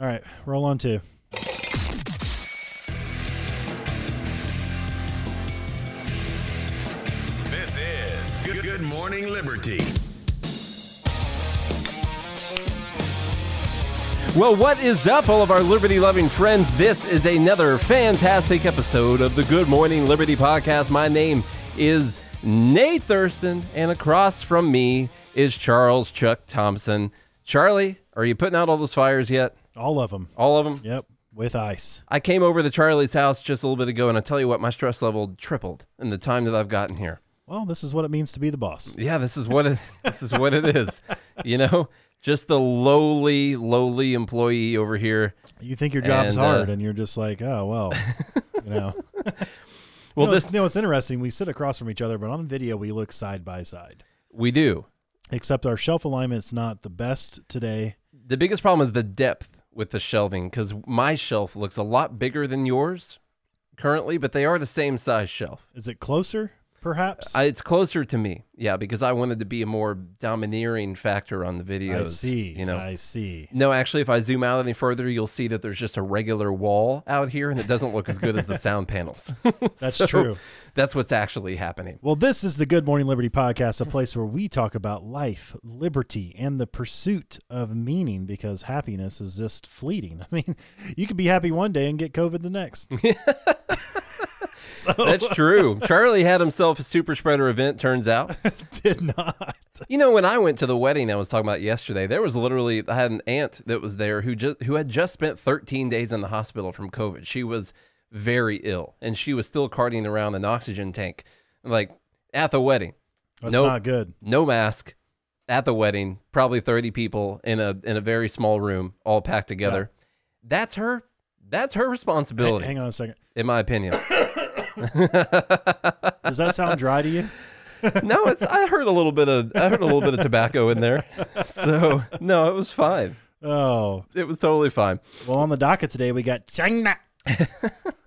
All right, roll on two. This is Good, Good Morning Liberty. Well, what is up, all of our liberty loving friends? This is another fantastic episode of the Good Morning Liberty podcast. My name is Nate Thurston, and across from me is Charles Chuck Thompson. Charlie, are you putting out all those fires yet? All of them. All of them? Yep, with ice. I came over to Charlie's house just a little bit ago, and I tell you what, my stress level tripled in the time that I've gotten here. Well, this is what it means to be the boss. Yeah, this is what it, this is what it is. You know, just the lowly, lowly employee over here. You think your job's And, uh, hard, and you're just like, oh well, you know. Well, you know, this you know, it's interesting. We sit across from each other, but on video we look side by side. we do. Except our shelf alignment's not the best today. The biggest problem is the depth with the shelving because my shelf looks a lot bigger than yours currently, but they are the same size shelf. Is it closer, perhaps? I, it's closer to me, yeah, because I wanted to be a more domineering factor on the videos. I see. You know, I see. no, actually, if I zoom out any further, you'll see that there's just a regular wall out here, and it doesn't look as good as the sound panels. That's So, true. That's what's actually happening. Well, this is the Good Morning Liberty podcast, a place where we talk about life, liberty, and the pursuit of meaning because happiness is just fleeting. I mean, you could be happy one day and get COVID the next. so That's true. Charlie had himself a super spreader event. Turns out. did not. You know, when I went to the wedding I was talking about yesterday, there was literally I had an aunt that was there who just who had just spent 13 days in the hospital from COVID. She was very ill, and she was still carting around an oxygen tank, like at the wedding. That's Nope. not good. No mask, at the wedding, probably 30 people in a in a very small room, all packed together. That's her. That's her responsibility, hang on a second. in my opinion. Does that sound dry to you? no, it's I heard a little bit of I heard a little bit of tobacco in there, so no, it was fine. Oh, It was totally fine. well, on the docket today, we got China.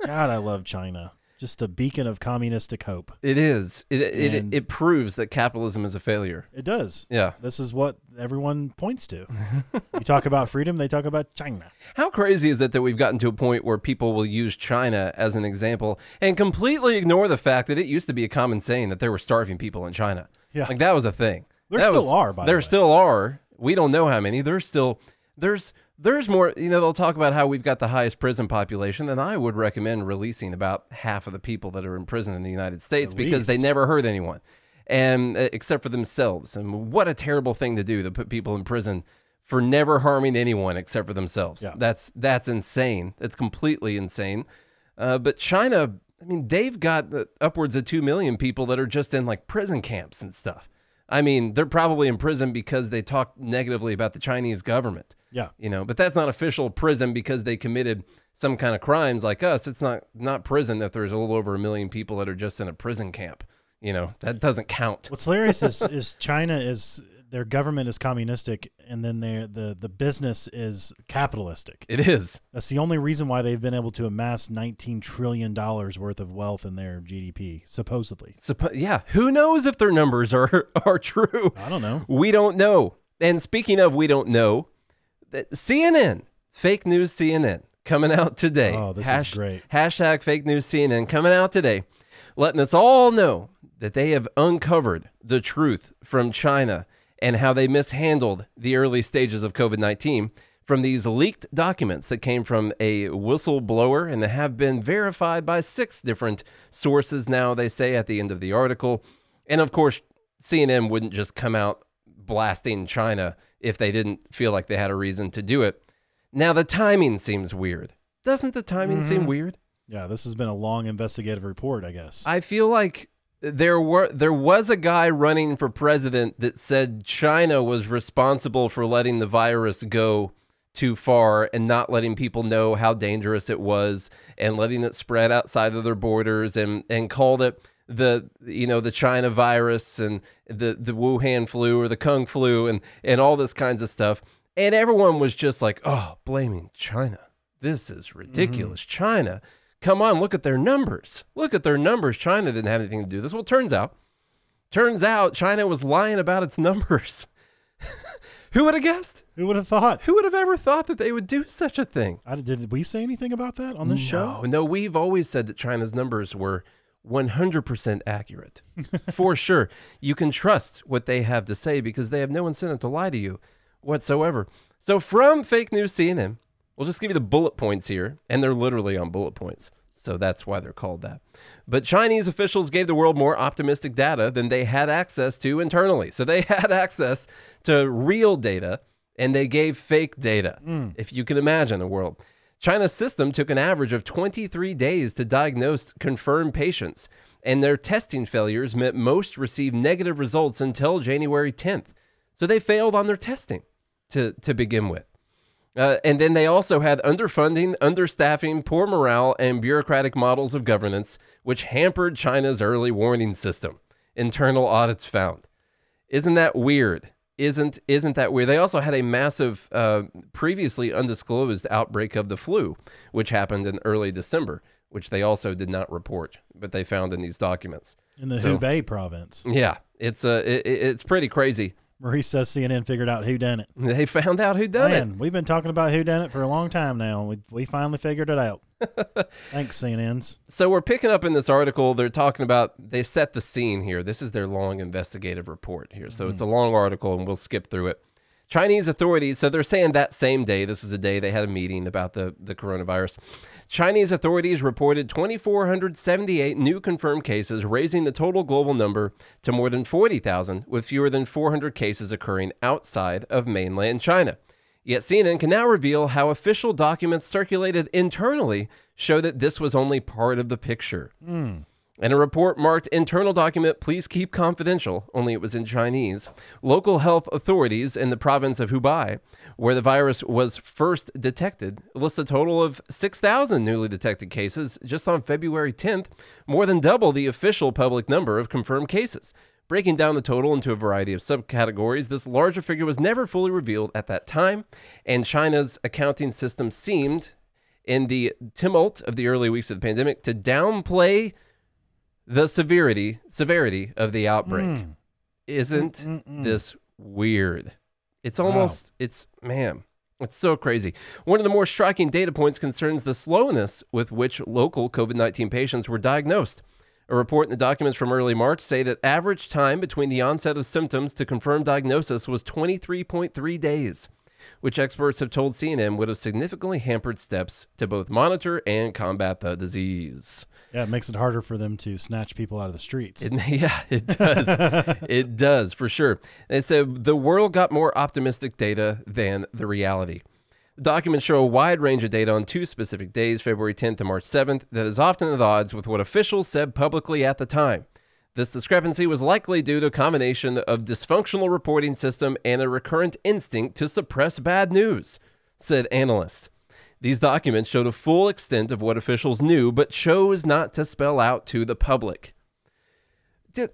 God, I love China. Just a beacon of communistic hope. It is. It it, And- it proves that capitalism is a failure. It does. Yeah. This is what everyone points to. you talk about freedom, they talk about China. How crazy is it that we've gotten to a point where people will use China as an example and completely ignore the fact that it used to be a common saying that there were starving people in China. Yeah. Like that was a thing. There That still was- are, by the There still are. We don't know how many. There's still there's there's more, you know, they'll talk about how we've got the highest prison population, and I would recommend releasing about half of the people that are in prison in the United States At because they never hurt anyone. And uh, except for themselves. And what a terrible thing to do to put people in prison for never harming anyone except for themselves. Yeah. That's that's insane. It's completely insane. Uh, but China, I mean, they've got uh, upwards of two million people that are just in like prison camps and stuff. I mean, they're probably in prison because they talk negatively about the Chinese government. Yeah. You know, but that's not official prison because they committed some kind of crimes like us. It's not not prison if there's a little over a million people that are just in a prison camp. You know, that doesn't count. What's hilarious is, is China is their government is communistic and then their the the business is capitalistic. It is. That's the only reason why they've been able to amass 19 trillion dollars worth of wealth in their GDP supposedly. Suppo- yeah, who knows if their numbers are are true? I don't know. We don't know. And speaking of we don't know, that CNN, fake news CNN, coming out today. Oh, this is great. Hashtag fake news CNN coming out today, letting us all know that they have uncovered the truth from China and how they mishandled the early stages of COVID 19 from these leaked documents that came from a whistleblower and that have been verified by six different sources now, they say at the end of the article. And of course, CNN wouldn't just come out blasting China if they didn't feel like they had a reason to do it. Now, the timing seems weird. Doesn't the timing Mm-hmm. seem weird? Yeah, this has been a long investigative report, I guess. I feel like there were there was a guy running for president that said China was responsible for letting the virus go too far and not letting people know how dangerous it was and letting it spread outside of their borders and and called it the you know the China virus and the the Wuhan flu or the Kung flu and and all this kinds of stuff and everyone was just like oh blaming China this is mm-hmm. ridiculous China come on look at their numbers look at their numbers China didn't have anything to do with this well turns out turns out China was lying about its numbers Who would have guessed? Who would have thought? Who would have ever thought that they would do such a thing? I, did we say anything about that on this show? No, no, we've always said that China's numbers were 100% accurate. For sure. You can trust what they have to say because they have no incentive to lie to you whatsoever. So, from Fake News CNN, we'll just give you the bullet points here, and they're literally on bullet points. So that's why they're called that. But Chinese officials gave the world more optimistic data than they had access to internally. So they had access to real data and they gave fake data, mm. if you can imagine the world. China's system took an average of 23 days to diagnose confirmed patients, and their testing failures meant most received negative results until January 10th. So they failed on their testing to, to begin with. Uh, and then they also had underfunding, understaffing, poor morale, and bureaucratic models of governance, which hampered China's early warning system. Internal audits found. Isn't that weird? Isn't isn't that weird? They also had a massive, uh, previously undisclosed outbreak of the flu, which happened in early December, which they also did not report, but they found in these documents. In the So- Hubei province. Yeah, it's uh, it, it- it's pretty crazy. Maurice says CNN figured out who done it. They found out who done it. We've been talking about who done it for a long time now. We we finally figured it out. Thanks, CNNs. So we're picking up in this article, they're talking about they set the scene here. This is their long investigative report here. So it's a mm. long article and we'll skip through it. Chinese authorities, so they're saying that same day, this was a day they had a meeting about the, the coronavirus. Chinese authorities reported 2,478 new confirmed cases, raising the total global number to more than 40,000, with fewer than 400 cases occurring outside of mainland China. Yet CNN can now reveal how official documents circulated internally show that this was only part of the picture. Hmm. In a report marked internal document, please keep confidential, only it was in Chinese, local health authorities in the province of Hubei, where the virus was first detected, list a total of 6,000 newly detected cases just on February 10th, more than double the official public number of confirmed cases. Breaking down the total into a variety of subcategories, this larger figure was never fully revealed at that time, and China's accounting system seemed, in the tumult of the early weeks of the pandemic, to downplay the severity severity of the outbreak. Hmm. Isn't mm, mm, mm. this weird? It's almost it's man, it's so crazy. One of the more striking data points concerns the slowness with which local COVID-19 patients were diagnosed. A report in the documents from early March say that average time between the onset of symptoms to confirmed diagnosis was 23.3 days, which experts have told CNN would have significantly hampered steps to both monitor and combat the disease. Yeah, it makes it harder for them to snatch people out of the streets. It, yeah, it does. it does for sure. They said the world got more optimistic data than the reality. The documents show a wide range of data on two specific days, February 10th and March 7th, that is often at odds with what officials said publicly at the time. This discrepancy was likely due to a combination of dysfunctional reporting system and a recurrent instinct to suppress bad news, said analysts. These documents show the full extent of what officials knew, but chose not to spell out to the public. Did,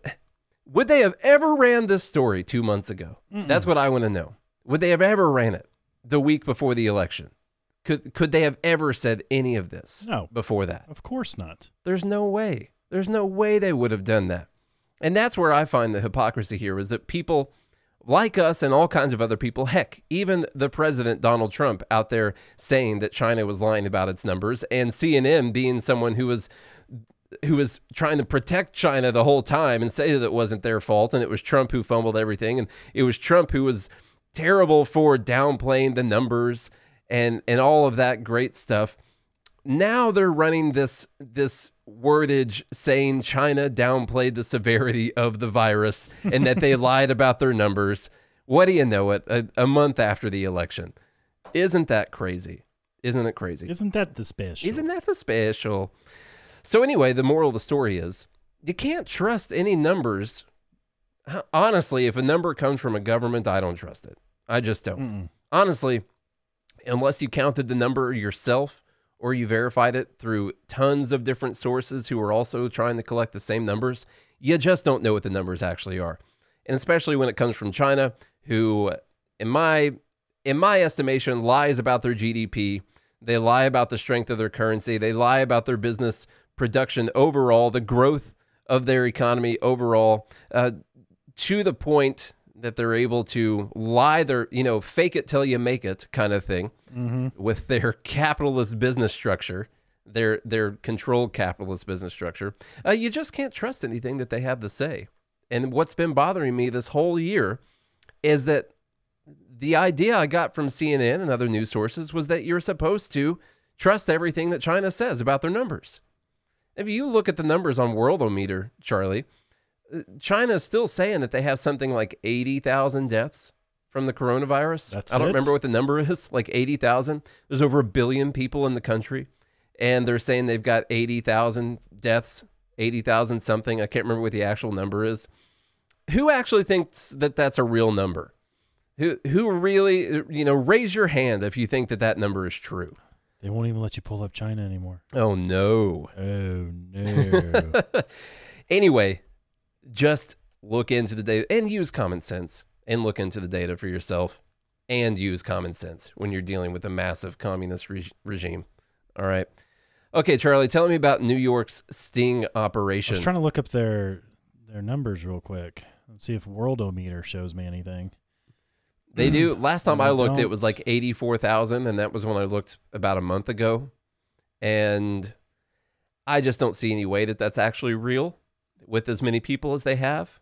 would they have ever ran this story two months ago? That's what I want to know. Would they have ever ran it the week before the election? Could could they have ever said any of this No. before that? Of course not. There's no way. There's no way they would have done that. And that's where I find the hypocrisy here is that people like us and all kinds of other people, heck, even the president Donald Trump out there saying that China was lying about its numbers and CNN being someone who was who was trying to protect China the whole time and say that it wasn't their fault and it was Trump who fumbled everything and it was Trump who was terrible for downplaying the numbers and and all of that great stuff now they're running this this wordage saying China downplayed the severity of the virus and that they lied about their numbers. What do you know it? A, a month after the election. Isn't that crazy? Isn't it crazy? Isn't that the special? Isn't that the special? So anyway, the moral of the story is you can't trust any numbers. Honestly, if a number comes from a government, I don't trust it. I just don't. Honestly, unless you counted the number yourself or you verified it through tons of different sources who are also trying to collect the same numbers, you just don't know what the numbers actually are. And especially when it comes from China, who in my in my estimation lies about their GDP, they lie about the strength of their currency, they lie about their business production overall, the growth of their economy overall, uh, to the point that they're able to lie their, you know, fake it till you make it kind of thing with their capitalist business structure, their their controlled capitalist business structure. Uh, you just can't trust anything that they have to say. And what's been bothering me this whole year is that the idea I got from CNN and other news sources was that you're supposed to trust everything that China says about their numbers. If you look at the numbers on Worldometer, Charlie, China is still saying that they have something like 80,000 deaths from the coronavirus. That's I don't it? remember what the number is, like 80,000. There's over a billion people in the country, and they're saying they've got 80,000 deaths, 80,000 something. I can't remember what the actual number is. Who actually thinks that that's a real number? Who who really, you know, raise your hand if you think that that number is true. They won't even let you pull up China anymore. Oh no. Oh no. Anyway, just look into the data and use common sense and look into the data for yourself and use common sense when you're dealing with a massive communist reg- regime. All right. Okay, Charlie, tell me about New York's sting operation. I was trying to look up their their numbers real quick. Let's see if Worldometer shows me anything. They do. Last time I looked, it don't. was like 84,000, and that was when I looked about a month ago. And I just don't see any way that that's actually real with as many people as they have.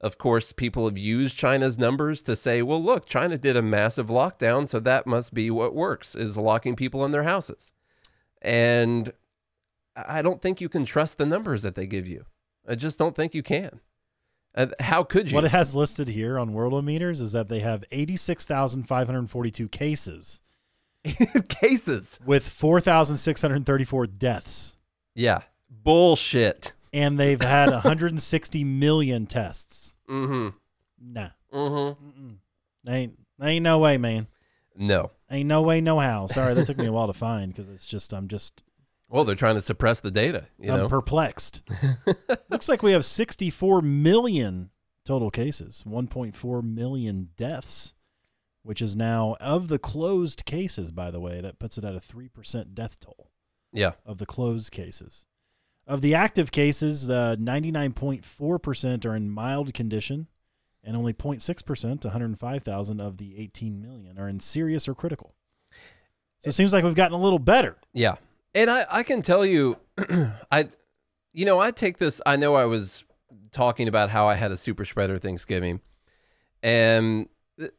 Of course, people have used China's numbers to say, well, look, China did a massive lockdown, so that must be what works, is locking people in their houses. And I don't think you can trust the numbers that they give you. I just don't think you can. Uh, how could you? What it has listed here on Worldometers is that they have 86,542 cases Cases. with 4,634 deaths. Yeah. Bullshit. And they've had 160 million tests. Mm-hmm. Nah. Mm-hmm. Mm-mm. Ain't ain't no way, man. No. Ain't no way, no how. Sorry, that took me a while to find because it's just I'm just Well, they're trying to suppress the data, you I'm know. perplexed. Looks like we have 64 million total cases, 1.4 million deaths, which is now of the closed cases. By the way, that puts it at a three percent death toll yeah. of the closed cases. Of the active cases, uh, 99.4 percent are in mild condition, and only 0.6 percent, 105,000 of the 18 million, are in serious or critical. So it seems like we've gotten a little better. Yeah. And I, I can tell you, I, you know, I take this, I know I was talking about how I had a super spreader Thanksgiving. And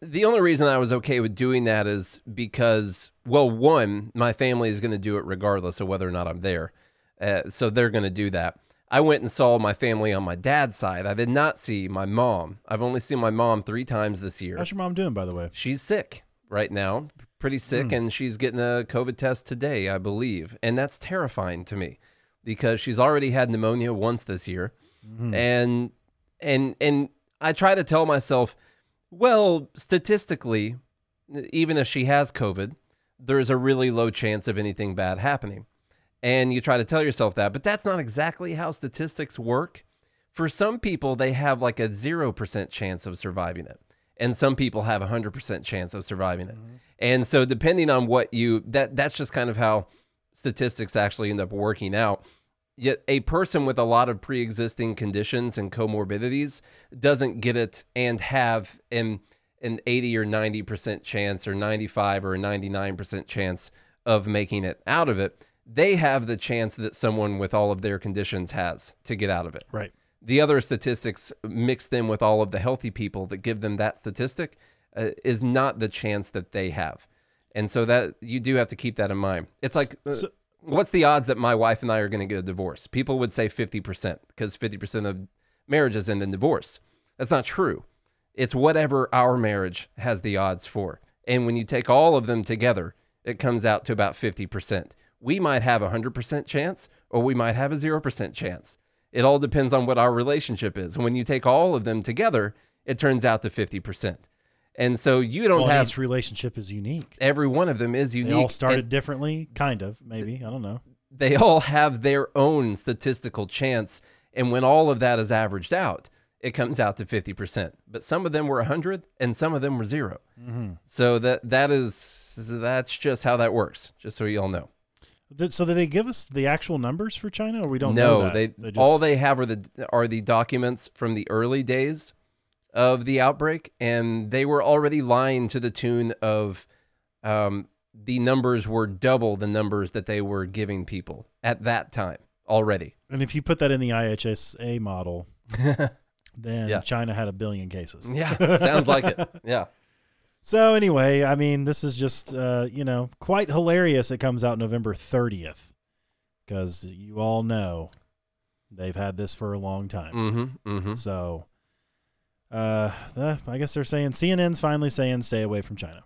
the only reason I was okay with doing that is because, well, one, my family is going to do it regardless of whether or not I'm there. Uh, so they're going to do that. I went and saw my family on my dad's side. I did not see my mom. I've only seen my mom three times this year. How's your mom doing, by the way? She's sick right now, pretty sick, and she's getting a COVID test today, I believe. And that's terrifying to me because she's already had pneumonia once this year. And and and I try to tell myself, well, statistically, even if she has COVID, there's a really low chance of anything bad happening. And you try to tell yourself that, but that's not exactly how statistics work. For some people, they have like a 0% chance of surviving it. And some people have a 100% chance of surviving it. Mm-hmm. And so depending on what you that that's just kind of how statistics actually end up working out. Yet a person with a lot of pre-existing conditions and comorbidities doesn't get it and have an an 80 or 90% chance or 95 or a 99% chance of making it out of it. They have the chance that someone with all of their conditions has to get out of it. Right. the other statistics mixed in with all of the healthy people that give them that statistic uh, is not the chance that they have. And so that you do have to keep that in mind. It's like uh, So- what's the odds that my wife and i are going to get a divorce? People would say 50% because 50% of marriages end in divorce. That's not true. It's whatever our marriage has the odds for. And when you take all of them together it comes out to about 50% we might have a 100% chance or we might have a 0% chance it all depends on what our relationship is. And when you take all of them together, it turns out to 50%. And so you don't Well, have each relationship is unique. every one of them is unique. They all started and differently, kind of, maybe. I don't know. they all have their own statistical chance. And when all of that is averaged out, it comes out to 50%. But some of them were 100 and some of them were 0 Mm-hmm. So that that is that's just how that works, just so you all know. So did they give us the actual numbers for China, or we don't no, know that? they, just, all they have are the are the documents from the early days of the outbreak, and they were already lying to the tune of um, the numbers were double the numbers that they were giving people at that time already. And if you put that in the IHSA model, then Yeah. China had a billion cases. Yeah, sounds like it. Yeah. So anyway, I mean, this is just uh, you know quite hilarious. It comes out November thirtieth because you all know they've had this for a long time. Mm-hmm. Mm-hmm. So, uh, the, I guess they're saying CNN's finally saying stay away from China.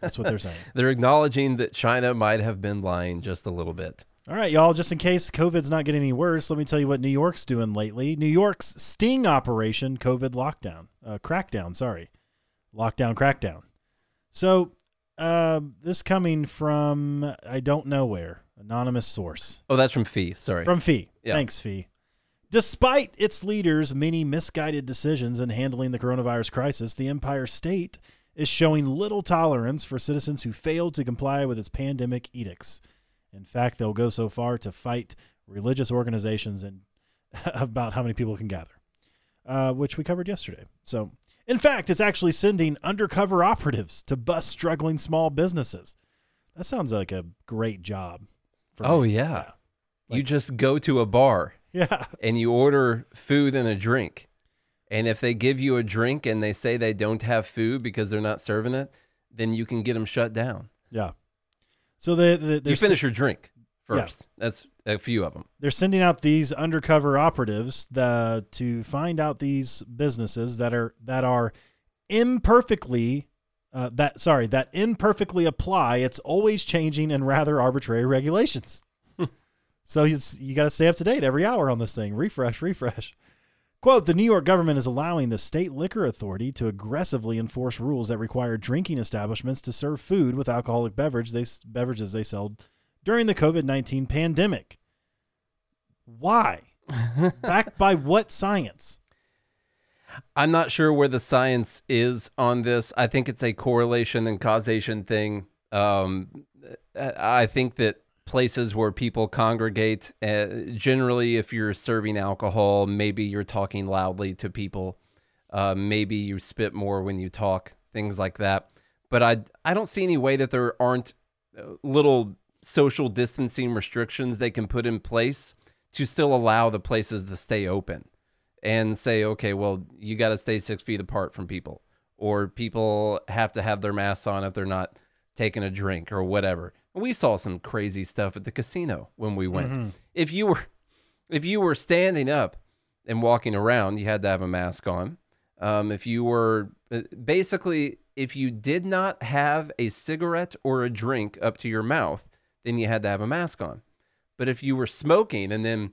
That's what they're saying. They're acknowledging that China might have been lying just a little bit. All right, y'all. Just in case COVID's not getting any worse, let me tell you what New York's doing lately. New York's sting operation, COVID lockdown, uh, crackdown. Sorry, lockdown, crackdown. So, um, this coming from I don't know where, anonymous source Oh, that's from Fee. Sorry. from Fee. Yeah. Thanks, Fee. Despite its leaders' many misguided decisions in handling the coronavirus crisis, the Empire State is showing little tolerance for citizens who failed to comply with its pandemic edicts. In fact, they'll go so far to fight religious organizations and about how many people can gather, uh, which we covered yesterday. So, in fact, it's actually sending undercover operatives to bust struggling small businesses. That sounds like a great job. For oh me. yeah. you Like- just go to a bar Yeah. and you order food and a drink. And if they give you a drink and they say they don't have food because they're not serving it, then you can get them shut down. Yeah. So they, they you finish sti- your drink Yeah. first. That's a few of them. they're sending out these undercover operatives the, to find out these businesses that are that are imperfectly uh, that sorry that imperfectly apply its always changing and rather arbitrary regulations. so it's, you got to stay up to date every hour on this thing. Refresh, refresh. Quote, the New York government is allowing the state liquor authority to aggressively enforce rules that require drinking establishments to serve food with alcoholic beverage they, beverages they sell during the COVID 19 pandemic. Why? Backed by what science? I'm not sure where the science is on this. I think it's a correlation and causation thing. Um, I think that places where people congregate, uh, generally, if you're serving alcohol, maybe you're talking loudly to people. Uh, maybe you spit more when you talk, things like that. But I, I don't see any way that there aren't uh, little social distancing restrictions they can put in place to still allow the places to stay open and say, okay, well, you got to stay six feet apart from people, or people have to have their masks on if they're not taking a drink or whatever. We saw some crazy stuff at the casino when we went. If you were, if you were standing up and walking around, you had to have a mask on. Um, if you were uh, basically, if you did not have a cigarette or a drink up to your mouth, then you had to have a mask on. But if you were smoking and then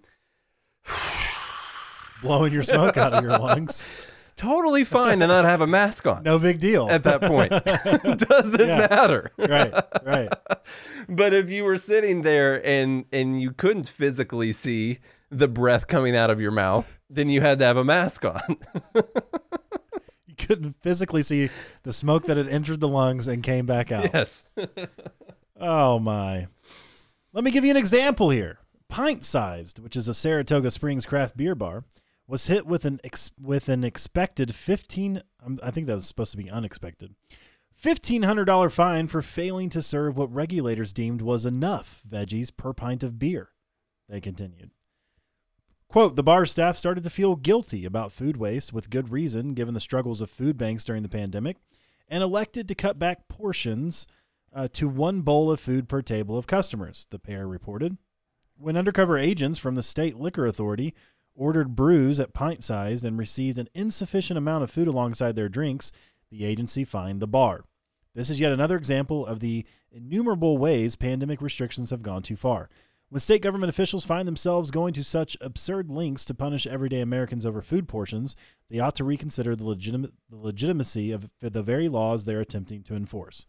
Blowing your smoke out of your lungs. totally fine to not have a mask on No big deal. at that point. Doesn't Yeah. matter. right, right. But if you were sitting there and and you couldn't physically see the breath coming out of your mouth, then you had to have a mask on. You couldn't physically see the smoke that had entered the lungs and came back out. yes. Oh my. Let me give you an example here. Pint sized, which is a Saratoga Springs craft beer bar, was hit with an ex- with an expected 15 um, I think that was supposed to be unexpected. $1500 fine for failing to serve what regulators deemed was enough veggies per pint of beer. They continued. Quote, the bar staff started to feel guilty about food waste with good reason given the struggles of food banks during the pandemic and elected to cut back portions uh, to one bowl of food per table of customers, the pair reported. When undercover agents from the state liquor authority ordered brews at pint size and received an insufficient amount of food alongside their drinks, the agency fined the bar. This is yet another example of the innumerable ways pandemic restrictions have gone too far. When state government officials find themselves going to such absurd lengths to punish everyday Americans over food portions, they ought to reconsider the, legitimate, the legitimacy of the very laws they're attempting to enforce.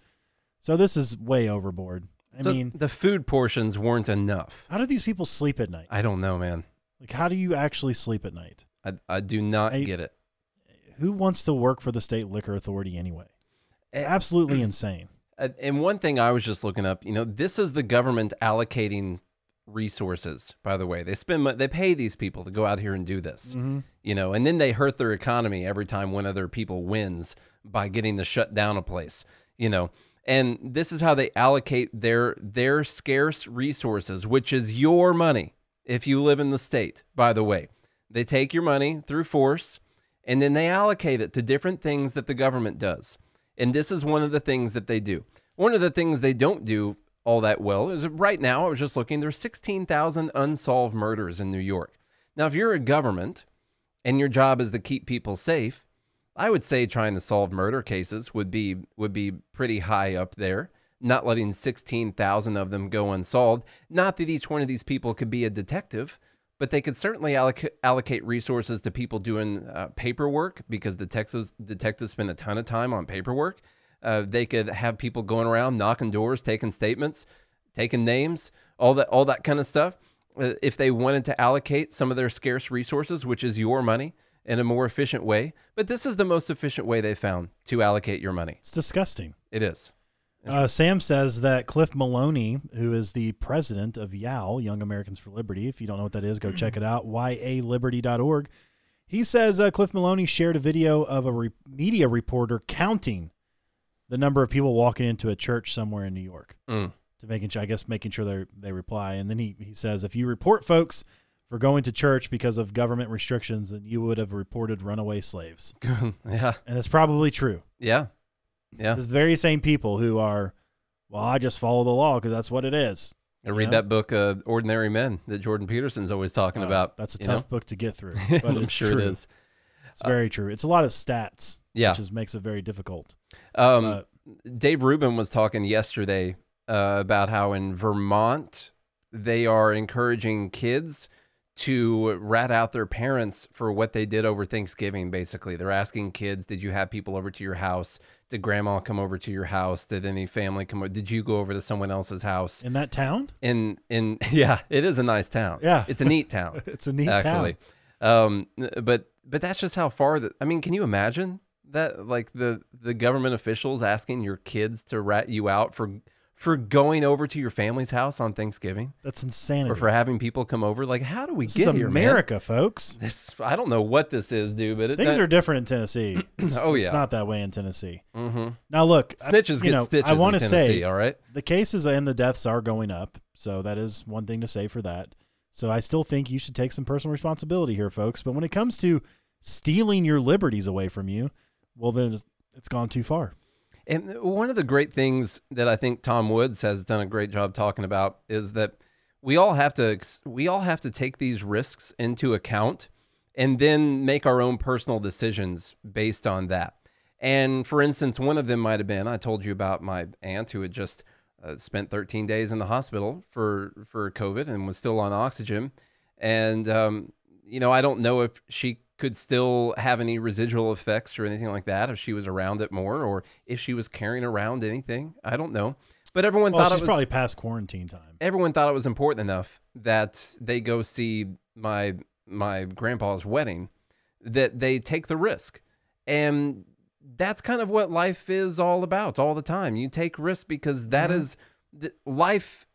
So this is way overboard. I So mean, the food portions weren't enough. how do these people sleep at night? I don't know, man. Like, how do you actually sleep at night? I, I do not I- get it. Who wants to work for the state liquor authority anyway? It's Eh, absolutely insane. Uh, And one thing I was just looking up, you know, this is the government allocating resources. By the way, they spend mo- they pay these people to go out here and do this, you know, and then they hurt their economy every time one of their people wins by getting to shut down a place, you know. And this is how they allocate their their scarce resources, which is your money if you live in the state. By the way, they take your money through force and then they allocate it to different things that the government does. And this is one of the things that they do. One of the things they don't do all that well is right now, I was just looking, there's 16,000 unsolved murders in New York. Now, if you're a government and your job is to keep people safe, I would say trying to solve murder cases would be would be pretty high up there. Not letting 16,000 of them go unsolved. Not that each one of these people could be a detective, but they could certainly alloc- allocate resources to people doing uh, paperwork because detectives detectives spend a ton of time on paperwork. Uh, they could have people going around knocking doors, taking statements, taking names, all that all that kind of stuff. Uh, if they wanted to allocate some of their scarce resources, which is your money, in a more efficient way, but this is the most efficient way they found to allocate your money. It's disgusting. It is. Uh, Sam says that Cliff Maloney, who is the president of YAL, Young Americans for Liberty, if you don't know what that is, go check it out, yaliberty.org. He says uh, Cliff Maloney shared a video of a re- media reporter counting the number of people walking into a church somewhere in New York Mm. to making sure, I guess, making sure they they reply. And then he, he says, if you report folks for going to church because of government restrictions, then you would have reported runaway slaves. yeah. And it's probably true. Yeah. Yeah. It's the very same people who are, well, I just follow the law because that's what it is. I read Yeah. that book, uh, Ordinary Men, that Jordan Peterson's always talking Uh, about. That's a tough know? book to get through. But I'm sure true. it is. It's very true. It's a lot of stats, Yeah. which is, makes it very difficult. Um, Dave Rubin was talking yesterday uh, about how in Vermont they are encouraging kids to rat out their parents for what they did over Thanksgiving. Basically, they're asking kids, "Did you have people over to your house? Did Grandma come over to your house? Did any family come? over? Did you go over to someone else's house?" in that town, In in yeah, it is a nice town. Yeah. it's a neat town. it's a neat town, actually. Um, but but that's just how far that. I mean, can you imagine that? Like the the government officials asking your kids to rat you out for for going over to your family's house on Thanksgiving. That's insanity. or for having people come over. Like, how do we this get is here, man? America, folks. This I don't know what this is, dude. But it, Things are different in Tennessee. It's, Oh, yeah. it's not that way in Tennessee. hmm Now, look, I- snitches you get know, stitches. I want in to Tennessee, say all right. the cases and the deaths are going up, so that is one thing to say for that. So I still think you should take some personal responsibility here, folks. But when it comes to stealing your liberties away from you, well, then it's, it's gone too far. And one of the great things that I think Tom Woods has done a great job talking about is that we all have to we all have to take these risks into account and then make our own personal decisions based on that. And for instance, one of them might have been I told you about my aunt who had just uh, spent 13 days in the hospital for for COVID and was still on oxygen. And um, you know, I don't know if she could still have any residual effects or anything like that if she was around it more or if she was carrying around anything. I don't know. But everyone Well, thought she's it was probably past quarantine time. everyone thought it was important enough that they go see my my grandpa's wedding that they take the risk. And that's kind of what life is all about all the time. You take risks because that Mhm. is the, life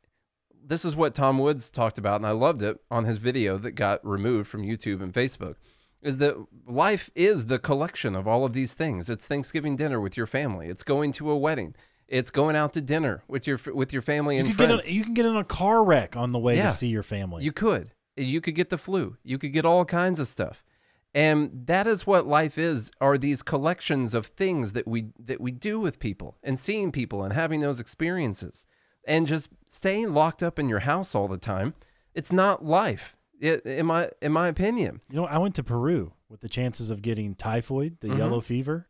this is what Tom Woods talked about and I loved it on his video that got removed from YouTube and Facebook is that life is the collection of all of these things. It's Thanksgiving dinner with your family. It's going to a wedding. It's going out to dinner with your with your family You and can, get friends. in, you can get in a car wreck on the way Yeah. to see your family. You could. You could get the flu. You could get all kinds of stuff. And that is what life is are these collections of things that we that we do with people and seeing people and having those experiences. And just staying locked up in your house all the time, it's not life. In my in my opinion. You know, I went to Peru with the chances of getting typhoid, the Mhm. yellow fever,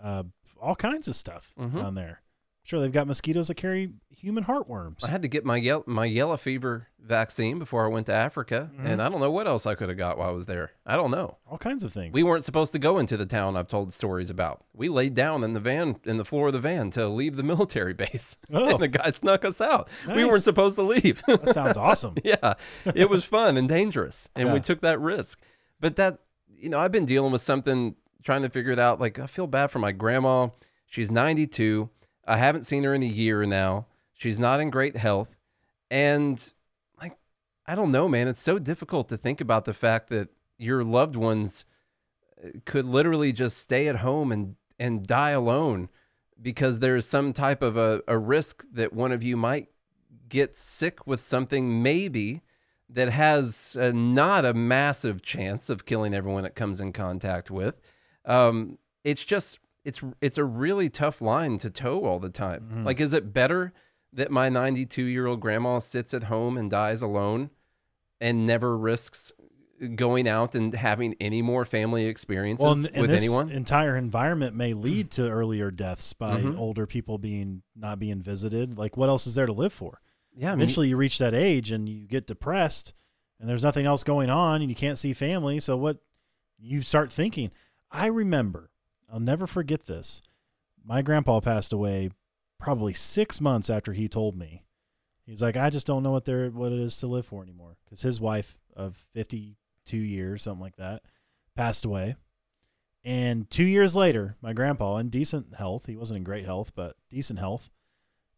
uh, all kinds of stuff Mhm. down there. Sure, they've got mosquitoes that carry human heartworms. I had to get my yellow, my yellow fever vaccine before I went to Africa, Mhm. and I don't know what else I could have got while I was there. I don't know. all kinds of things. We weren't supposed to go into the town I've told stories about. We laid down in the van, in the floor of the van to leave the military base. Oh. And the guy snuck us out. We weren't supposed to leave. That sounds awesome. yeah. It was fun and dangerous. And we took that risk. But that, you know, I've been dealing with something, trying to figure it out. Like, I feel bad for my grandma. She's 92. I haven't seen her in a year now. She's not in great health. And, like, I don't know, man. It's so difficult to think about the fact that your loved ones uh, could literally just stay at home and and die alone because there's some type of a, a risk that one of you might get sick with something maybe that has uh, not a massive chance of killing everyone it comes in contact with. Um, it's just it's it's a really tough line to toe all the time. Like, is it better that my 92 year old grandma sits at home and dies alone and never risks going out and having any more family experiences Well, and, and with this anyone? entire environment may lead to earlier deaths by Mhm. older people being not being visited. Like, what else is there to live for? yeah, I mean, Eventually, you reach that age and you get depressed, and there's nothing else going on, and you can't see family. So, what you start thinking? I remember, I'll never forget this. My grandpa passed away probably six months after he told me. He's like, I just don't know what there what it is to live for anymore because his wife of 52 years, something like that, passed away. And two years later, my grandpa, in decent health, he wasn't in great health, but decent health,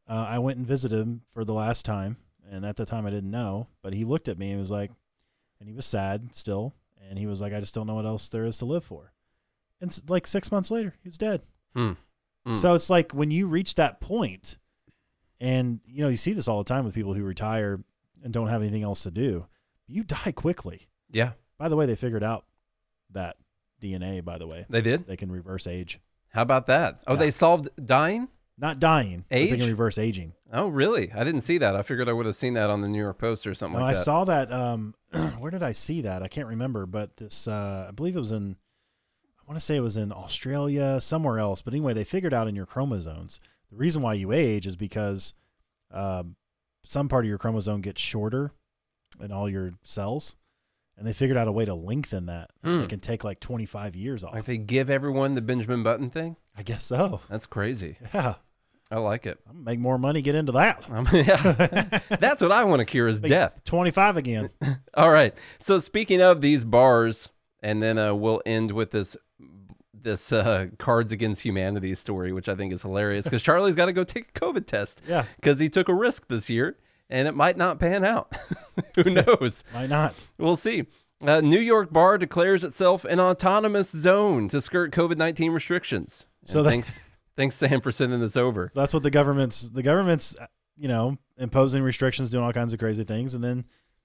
uh, I went and visited him for the last time. And at the time, I didn't know, but he looked at me and was like, and he was sad still. And he was like, I just don't know what else there is to live for. And like six months later, he was dead. Hmm. Hmm. So it's like when you reach that point, and you know, you see this all the time with people who retire and don't have anything else to do, you die quickly. yeah, By the way, they figured out that DNA, by the way, they did. they can reverse age. How about that? Oh, Yeah. they solved dying? Not dying, but they can reverse aging. Oh, really? I didn't see that. I figured I would have seen that on the New York Post or something No, like I that. I saw that. Um, where did I see that? I can't remember, but this, uh, I believe it was in, I want to say it was in Australia, somewhere else. But anyway, they figured out in your chromosomes the reason why you age is because um, some part of your chromosome gets shorter in all your cells, and they figured out a way to lengthen that. Hmm. It can take like 25 years off. like they give everyone the Benjamin Button thing? I guess so. That's crazy. Yeah, I like it. I'm make more money. Get into that. Um, yeah. That's what I want to cure is Make death. 25 again. All right. So speaking of these bars, and then uh, we'll end with this this uh, Cards Against Humanity story, which I think is hilarious because Charlie's got to go take a COVID test Yeah, because he took a risk this year and it might not pan out. Who knows? why not? We'll see. Uh, New York bar declares itself an autonomous zone to skirt COVID nineteen restrictions. So that- thanks, thanks Sam for sending this over. So that's what the government's the government's you know imposing restrictions, doing all kinds of crazy things, and then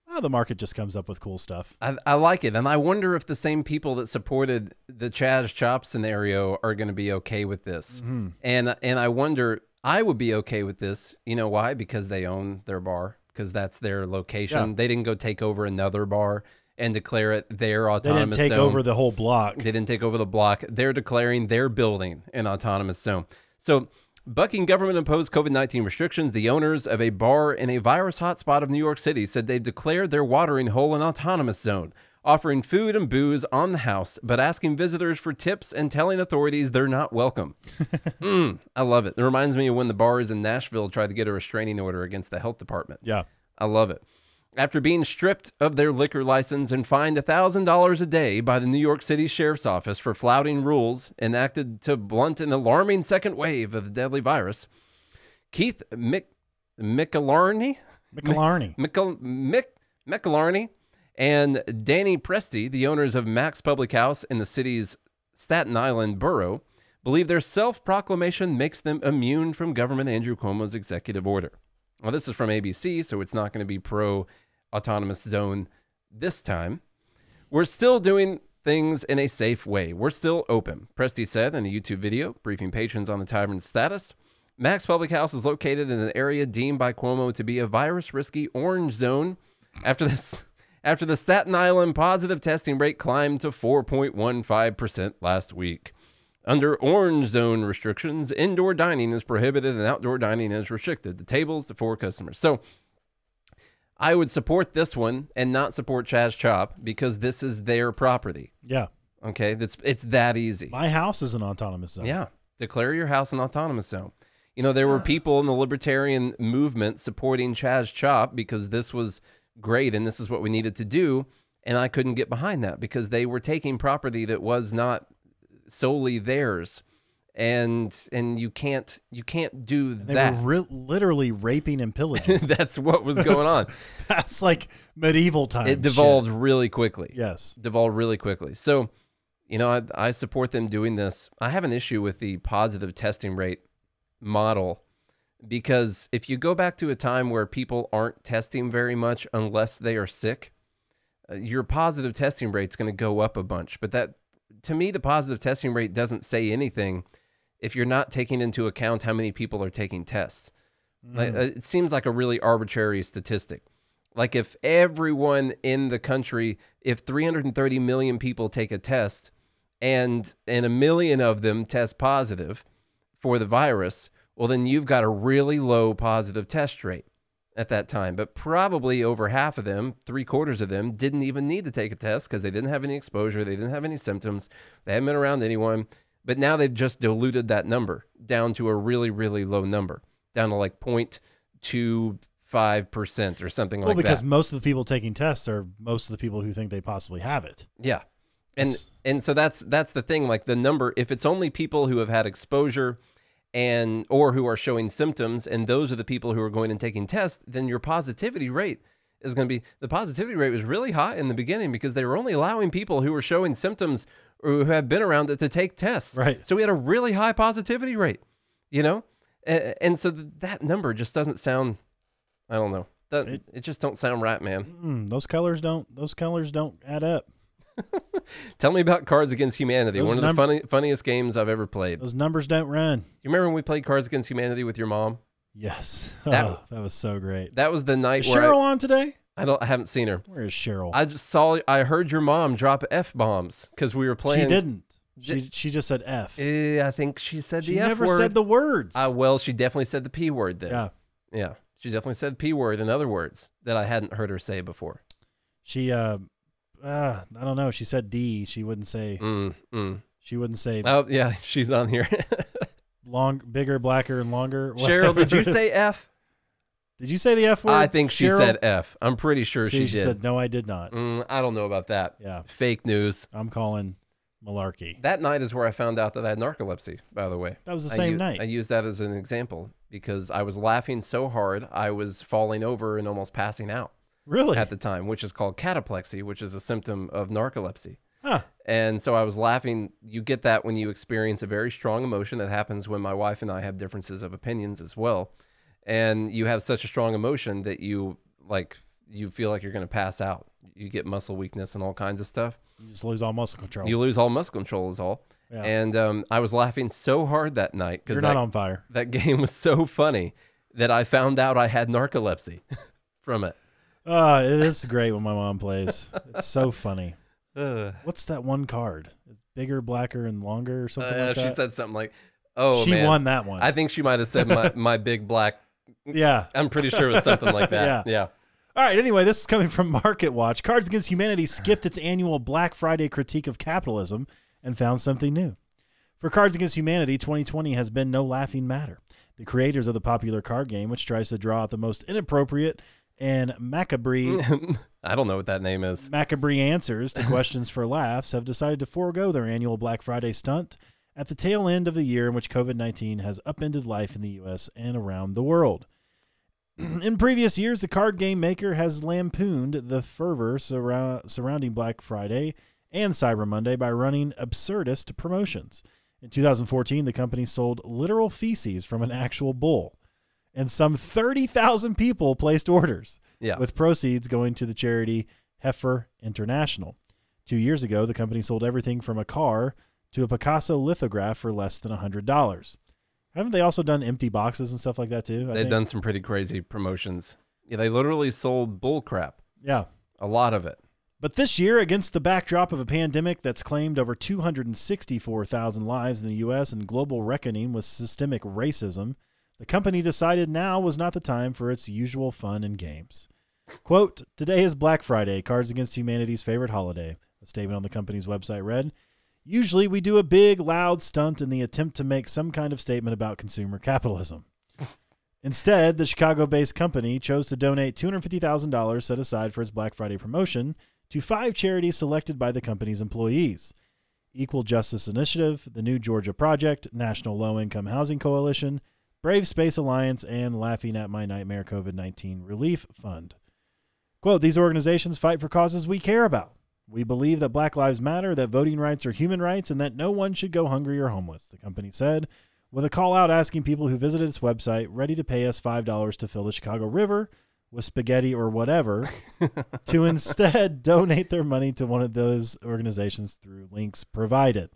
oh, the market just comes up with cool stuff. I, I like it, and I wonder if the same people that supported the Chaz Chop scenario are going to be okay with this. Mm-hmm. And and I wonder, I would be okay with this. You know why? Because they own their bar, because that's their location. Yeah. They didn't go take over another bar and declare it their autonomous. They didn't take zone. over the whole block. They didn't take over the block. They're declaring their building an autonomous zone. So, bucking government imposed COVID 19 restrictions, the owners of a bar in a virus hotspot of New York City said they've declared their watering hole an autonomous zone, offering food and booze on the house, but asking visitors for tips and telling authorities they're not welcome. mm, I love it. It reminds me of when the bars in Nashville tried to get a restraining order against the health department. Yeah, I love it. After being stripped of their liquor license and fined $1,000 a day by the New York City Sheriff's Office for flouting rules enacted to blunt an alarming second wave of the deadly virus, Keith Mick, Mickelarney, McLarney. Mick, Mick, Mickelarney and Danny Presti, the owners of Max Public House in the city's Staten Island borough, believe their self proclamation makes them immune from Governor Andrew Cuomo's executive order. Well, this is from ABC, so it's not going to be pro autonomous zone this time. We're still doing things in a safe way. We're still open, Presti said in a YouTube video briefing patrons on the tavern's status. Max Public House is located in an area deemed by Cuomo to be a virus risky orange zone after this after the Staten Island positive testing rate climbed to 4.15% last week. Under orange zone restrictions, indoor dining is prohibited and outdoor dining is restricted to tables to four customers. So I would support this one and not support Chaz Chop because this is their property. Yeah, Okay, that's it's that easy. my house is an autonomous zone. Yeah, declare your house an autonomous zone. You know, there were people in the libertarian movement supporting Chaz Chop because this was great and this is what we needed to do. And I couldn't get behind that because they were taking property that was not solely theirs and and you can't you can't do They that. were re- literally raping and pillaging. That's what was going on. That's like medieval times. It devolved really quickly. Yes. devolved really quickly. So, you know, I, I support them doing this. I have an issue with the positive testing rate model because if you go back to a time where people aren't testing very much unless they are sick, uh, your positive testing rate's going to go up a bunch. But that, to me, the positive testing rate doesn't say anything if you're not taking into account how many people are taking tests. Like, uh, it seems like a really arbitrary statistic. Like if everyone in the country, if 330 million people take a test, and and a million of them test positive for the virus, well then you've got a really low positive test rate at that time. But probably over half of them, three quarters of them, didn't even need to take a test because they didn't have any exposure, they didn't have any symptoms, they hadn't been around anyone. But now they've just diluted that number down to a really, really low number, down to like 0.25 percent or something Well, like that. Well, because most of the people taking tests are most of the people who think they possibly have it. Yeah. And It's- and so that's that's the thing like the number if it's only people who have had exposure and or who are showing symptoms and those are the people who are going and taking tests then your positivity rate is going to be the positivity rate was really high in the beginning because they were only allowing people who were showing symptoms or who had been around it to take tests. Right. So we had a really high positivity rate, you know? And, and so th- that number just doesn't sound I don't know. That, It- it just don't sound right, man. Mm, those colors don't. Those colors don't add up. Tell me about Cards Against Humanity, Those one of num- the funny, funniest games I've ever played. Those numbers don't run. You remember when we played Cards Against Humanity with your mom? Yes. That- oh, that was so great. That was the night Is Cheryl on today? I, I don't I haven't seen her. Where is Cheryl? I just saw I heard your mom drop f bombs because we were playing. she didn't. Di- She she just said F. Eh, I think she said she the f word. You never word. said the words. Uh, well, she definitely said the p word then. yeah. yeah. She definitely said p word and other words that I hadn't heard her say before. She uh, uh I don't know. She said D. She wouldn't say. Mm, mm. She wouldn't say Oh yeah, she's on here. long, bigger, blacker, and longer. Cheryl, did you say f? Did you say the F word? I think she Cheryl? said f. I'm pretty sure See, she did. said no. I did not. Mm, I don't know about that. Yeah, Fake news. I'm calling malarkey. That night is where I found out that I had narcolepsy, by the way. That was the I same u- night. I used that as an example because I was laughing so hard I was falling over and almost passing out really? at the time, which is called cataplexy, which is a symptom of narcolepsy. Huh. And so I was laughing. You get that when you experience a very strong emotion. That happens when my wife and I have differences of opinions as well. And you have such a strong emotion that you like you feel like you're going to pass out. You get muscle weakness and all kinds of stuff. You just lose all muscle control. You lose all muscle control is all. Yeah. And um, I was laughing so hard that night because You're that, not on fire. that game was so funny that I found out I had narcolepsy from it. Uh, it is great when my mom plays. It's so funny. Ugh. What's that one card? It's bigger, blacker, and longer, or something Uh, like that. she said something like, "Oh she man, won that one. I think she might have said my, my big black. yeah. I'm pretty sure it was something like that. yeah. All right. Anyway, this is coming from Market Watch. Cards Against Humanity skipped its annual Black Friday critique of capitalism and found something new. For Cards Against Humanity, 2020 has been no laughing matter. The creators of the popular card game, which tries to draw out the most inappropriate and macabre I don't know what that name is. macabre answers to questions for laughs, have decided to forego their annual Black Friday stunt at the tail end of the year in which COVID 19 has upended life in the U.S. and around the world. in previous years, the card game maker has lampooned the fervor surrou- surrounding Black Friday and Cyber Monday by running absurdist promotions. In 2014, the company sold literal feces from an actual bull, and some 30,000 people placed orders Yeah. with proceeds going to the charity Heifer International. Two years ago, the company sold everything from a car to a Picasso lithograph for less than $100. Haven't they also done empty boxes and stuff like that too? I They've think? done some pretty crazy promotions. Yeah, they literally sold bull crap. Yeah. A lot of it. But this year, against the backdrop of a pandemic that's claimed over 264,000 lives in the U.S. and global reckoning with systemic racism, the company decided now was not the time for its usual fun and games. Quote, Today is Black Friday, Cards Against Humanity's favorite holiday. A statement on the company's website read, Usually we do a big, loud stunt in the attempt to make some kind of statement about consumer capitalism. Instead, the Chicago based company chose to donate $250,000 set aside for its Black Friday promotion to five charities selected by the company's employees. Equal Justice Initiative, the New Georgia Project, National Low Income Housing Coalition, Brave Space Alliance, and Laughing at My Nightmare COVID 19 Relief Fund. Quote These organizations fight for causes we care about. We believe that Black Lives Matter, that voting rights are human rights, and that no one should go hungry or homeless, the company said, with a call out asking people who visited its website ready to pay us $5 to fill the Chicago River with spaghetti or whatever to instead donate their money to one of those organizations through links provided.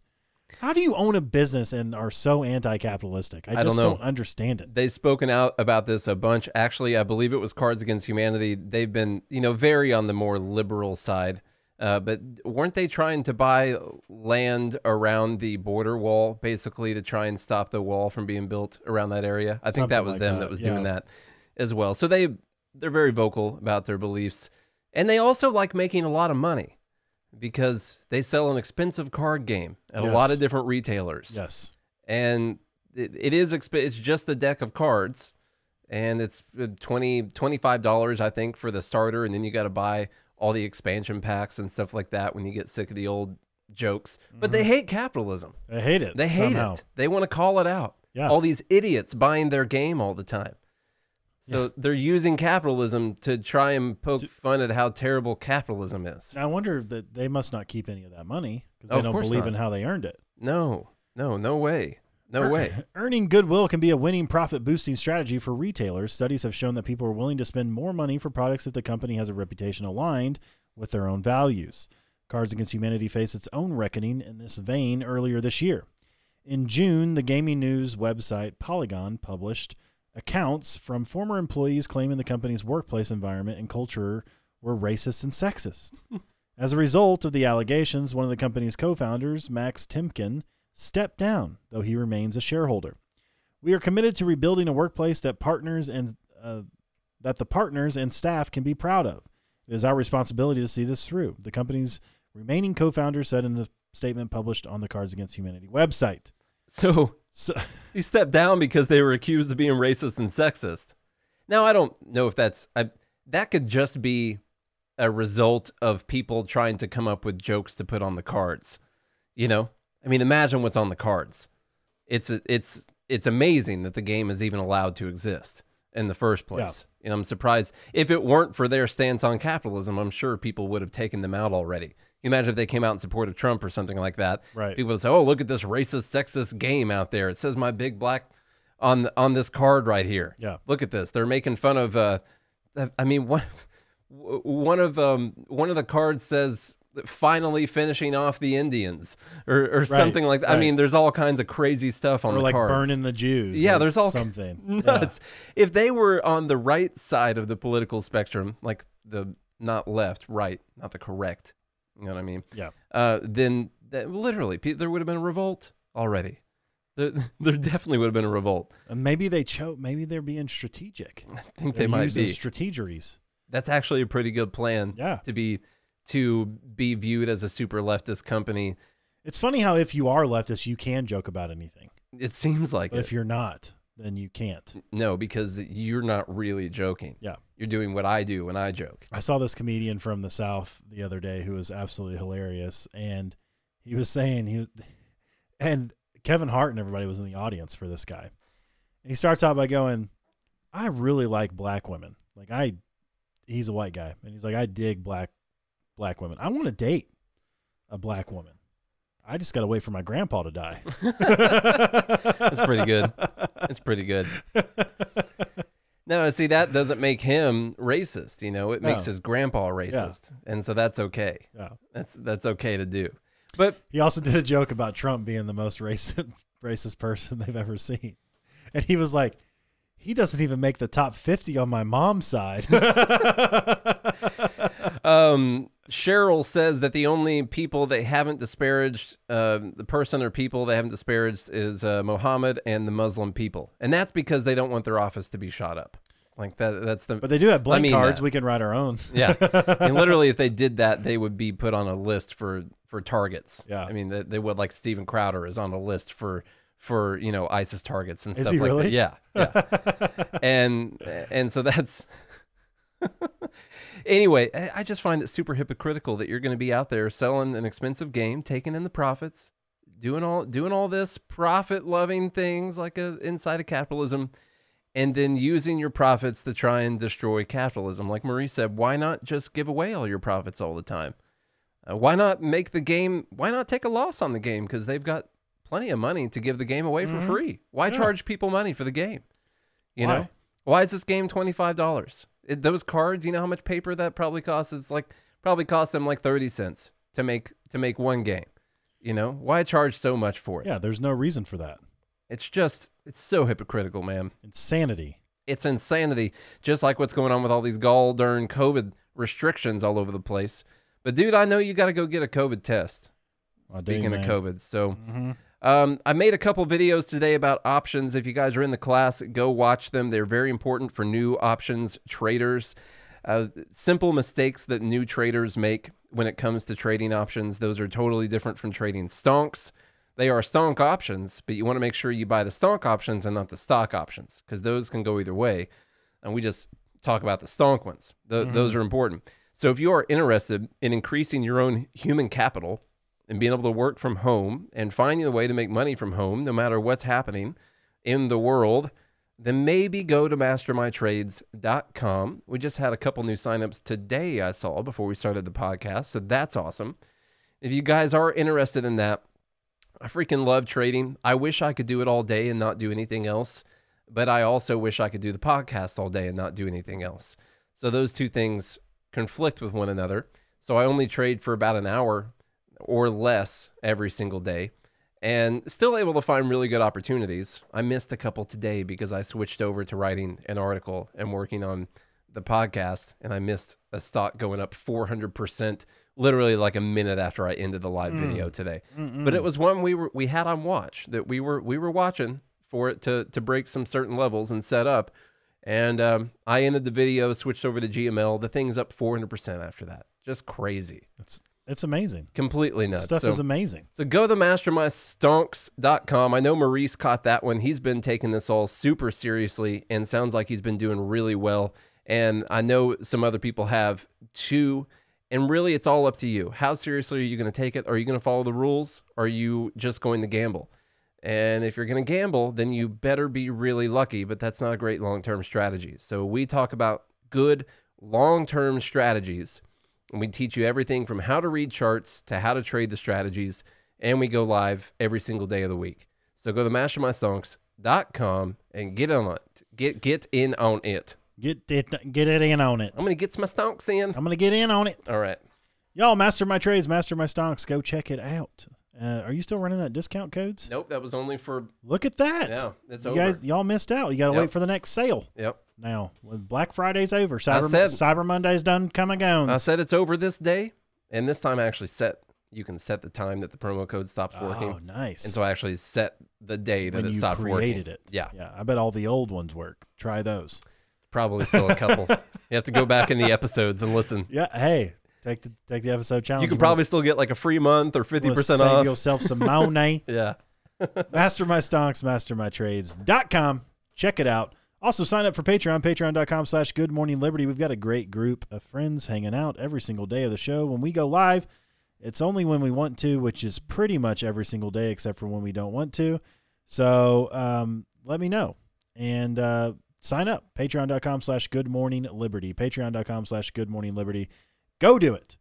How do you own a business and are so anti-capitalistic? I don't just know. don't understand it. They've spoken out about this a bunch. Actually, I believe it was Cards Against Humanity. They've been, you know, very on the more liberal side. Uh, but weren't they trying to buy land around the border wall, basically, to try and stop the wall from being built around that area? I think Something that was like them that, that, was doing that as well. So they they're very vocal about their beliefs, and they also like making a lot of money because they sell an expensive card game at a lot of different retailers Yes. and it, it is exp- it's just a deck of cards and it's uh, 20 $25 i think for the starter and then you got to buy all the expansion packs and stuff like that when you get sick of the old jokes but they hate capitalism They hate it. they hate Mm-hmm. somehow. it they want to call it out Yeah. all these idiots buying their game all the time so they're using capitalism to try and poke fun at how terrible capitalism is I wonder that they must not keep any of that money because Oh, they don't believe not. in how they earned it. no no no way no way Earning goodwill can be a winning profit boosting strategy for retailers. Studies have shown that people are willing to spend more money for products if the company has a reputation aligned with their own values. Cards Against Humanity faced its own reckoning in this vein earlier this year. In June, the gaming news website Polygon published accounts from former employees claiming the company's workplace environment and culture were racist and sexist. As a result of the allegations, one of the company's co founders, Max Temkin, stepped down, though he remains a shareholder. We are committed to rebuilding a workplace that partners and uh, that the partners and staff can be proud of. It is our responsibility to see this through. The company's remaining co-founder said in the statement published on the Cards Against Humanity website. so So, He stepped down because they were accused of being racist and sexist. Now I don't know if that's I, that could just be a result of people trying to come up with jokes to put on the cards. You know, I mean, imagine what's on the cards. It's it's it's amazing that the game is even allowed to exist in the first place. And I'm surprised if it weren't for their stance on capitalism, I'm sure people would have taken them out already. Imagine if they came out in support of Trump or something like that. Right. People would say, "Oh, look at this racist, sexist game out there. It says my big black on on this card right here. Yeah. Look at this. They're making fun of. Uh, I mean, one one of um one of the cards says finally finishing off the Indians or, or something like that. I mean, there's all kinds of crazy stuff on or the like cards. burning the Jews. Yeah, there's all something nuts. If they were on the right side of the political spectrum, like the not left, right, not the correct, you know what I mean? Yeah. Uh, then that, literally, there would have been a revolt already. There, there definitely would have been a revolt. And maybe they chose. Maybe they're being strategic. I think They're they might using be. strategeries. That's actually a pretty good plan. Yeah. To be to be viewed as a super leftist company. It's funny how if you are leftist, you can joke about anything, It seems like but it. if you're not, then you can't. no, because you're not really joking. Yeah. You're doing what I do when I joke. I saw this comedian from the South the other day who was absolutely hilarious, and he was saying he was, and Kevin Hart and everybody was in the audience for this guy, and he starts out by going, "I really like black women. Like I, he's a white guy, and he's like, I dig black black women. I want to date a black woman. I just got to wait for my grandpa to die. That's pretty good. It's pretty good. No, see that doesn't make him racist. You know, it makes No. his grandpa racist, and so that's okay. Yeah. That's that's okay to do. But He also did a joke about Trump being the most racist racist person they've ever seen. And he was like, he doesn't even make the top 50 on my mom's side. um, Cheryl says that the only people they haven't disparaged, uh, the person or people they haven't disparaged, is uh, Mohammed and the Muslim people, and that's because they don't want their office to be shot up. Like that. That's the. but they do have blank mean cards. that. We can write our own. Yeah, and literally, if they did that, they would be put on a list for for targets. Yeah. I mean, they, they would like Steven Crowder is on a list for for you know ISIS targets and Is stuff like really? that. Yeah, yeah. and and so that's anyway, I just find it super hypocritical that you're going to be out there selling an expensive game, taking in the profits, doing all doing all this profit loving things like a, inside of capitalism, and then using your profits to try and destroy capitalism. Like Marie said, why not just give away all your profits all the time? Uh, why not make the game? Why not take a loss on the game? Because they've got plenty of money to give the game away for free. Why Yeah. charge people money for the game? You Why? know, why is this game twenty five dollars? Those cards, you know how much paper that probably costs? It's like probably cost them like thirty cents to make to make one game. You know, why charge so much for it? Yeah, there's no reason for that. It's just it's so hypocritical, man. Insanity. It's insanity. Just like what's going on with all these gall darn COVID restrictions all over the place. But dude, I know you got to go get a COVID test. I do, Speaking of. COVID, so Mhm. Um, I made a couple videos today about options. If you guys are in the class, go watch them. They're very important for new options traders. Uh, simple mistakes that new traders make when it comes to trading options. Those are totally different from trading stonks. They are stonk options, but you want to make sure you buy the stonk options and not the stock options because those can go either way. And we just talk about the stonk ones. Th- Those are important. So if you are interested in increasing your own human capital, and being able to work from home and finding a way to make money from home, no matter what's happening in the world, then maybe go to mastermytrades.com. We just had a couple new signups today, I saw before we started the podcast. So that's awesome. If you guys are interested in that, I freaking love trading. I wish I could do it all day and not do anything else, but I also wish I could do the podcast all day and not do anything else. So those two things conflict with one another. So I only trade for about an hour or less every single day and still able to find really good opportunities. I missed a couple today because I switched over to writing an article and working on the podcast and I missed a stock going up 400% literally like a minute after I ended the live video today. But it was one we were we had on watch that we were we were watching for it to to break some certain levels and set up. And um, I ended the video, switched over to GML. The thing's up 400% after that. Just crazy. It's it's amazing. Completely nuts. Stuff so, is amazing. so go to mastermystonks.com. I know Maurice caught that one. He's been taking this all super seriously and sounds like he's been doing really well. And I know some other people have too. And really, it's all up to you. How seriously are you going to take it? Are you going to follow the rules? Are you just going to gamble? And if you're going to gamble, then you better be really lucky, but that's not a great long term strategy. So we talk about good long term strategies. And we teach you everything from how to read charts to how to trade the strategies. And we go live every single day of the week. So go to mastermystonks.com and get on it. Get get in on it. Get it get it in on it. I'm gonna get my stonks in. I'm gonna get in on it. All right. Y'all, master my trades, master my stonks. Go check it out. Uh, are you still running that discount codes? Nope, that was only for Look at that. yeah. It's you over. guys, y'all missed out. You got to Yep. wait for the next sale yep. Now. With Black Friday's over, Cyber said- Cyber Monday's done. Come and gone. I said it's over this day, and this time I actually set. You can set the time that the promo code stops oh, working, Oh, nice. and so I actually set the day that when it you stopped created working. it. Yeah, Yeah. I bet all the old ones work. Try those. probably still a couple. you have to go back in the episodes and listen. Yeah. Hey, take the take the episode challenge. You can probably still get like a free month or fifty percent save off. yourself some money. Yeah. Master my stonks, mastermytrades.com. Check it out. Also sign up for Patreon, patreon.com slash good morning liberty. We've got a great group of friends hanging out every single day of the show. When we go live, it's only when we want to, which is pretty much every single day except for when we don't want to. So um, let me know. And uh, sign up. Patreon.com slash good morning liberty. Patreon.com slash good morning liberty. Go do it.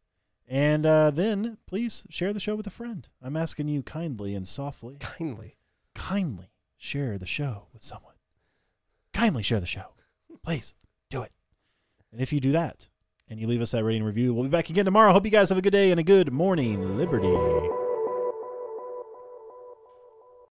And uh, then please share the show with a friend. I'm asking you kindly and softly Kindly. kindly share the show with someone. Kindly share the show. Please do it. And if you do that and you leave us that rating review, we'll be back again tomorrow. Hope you guys have a good day and a good morning, Liberty.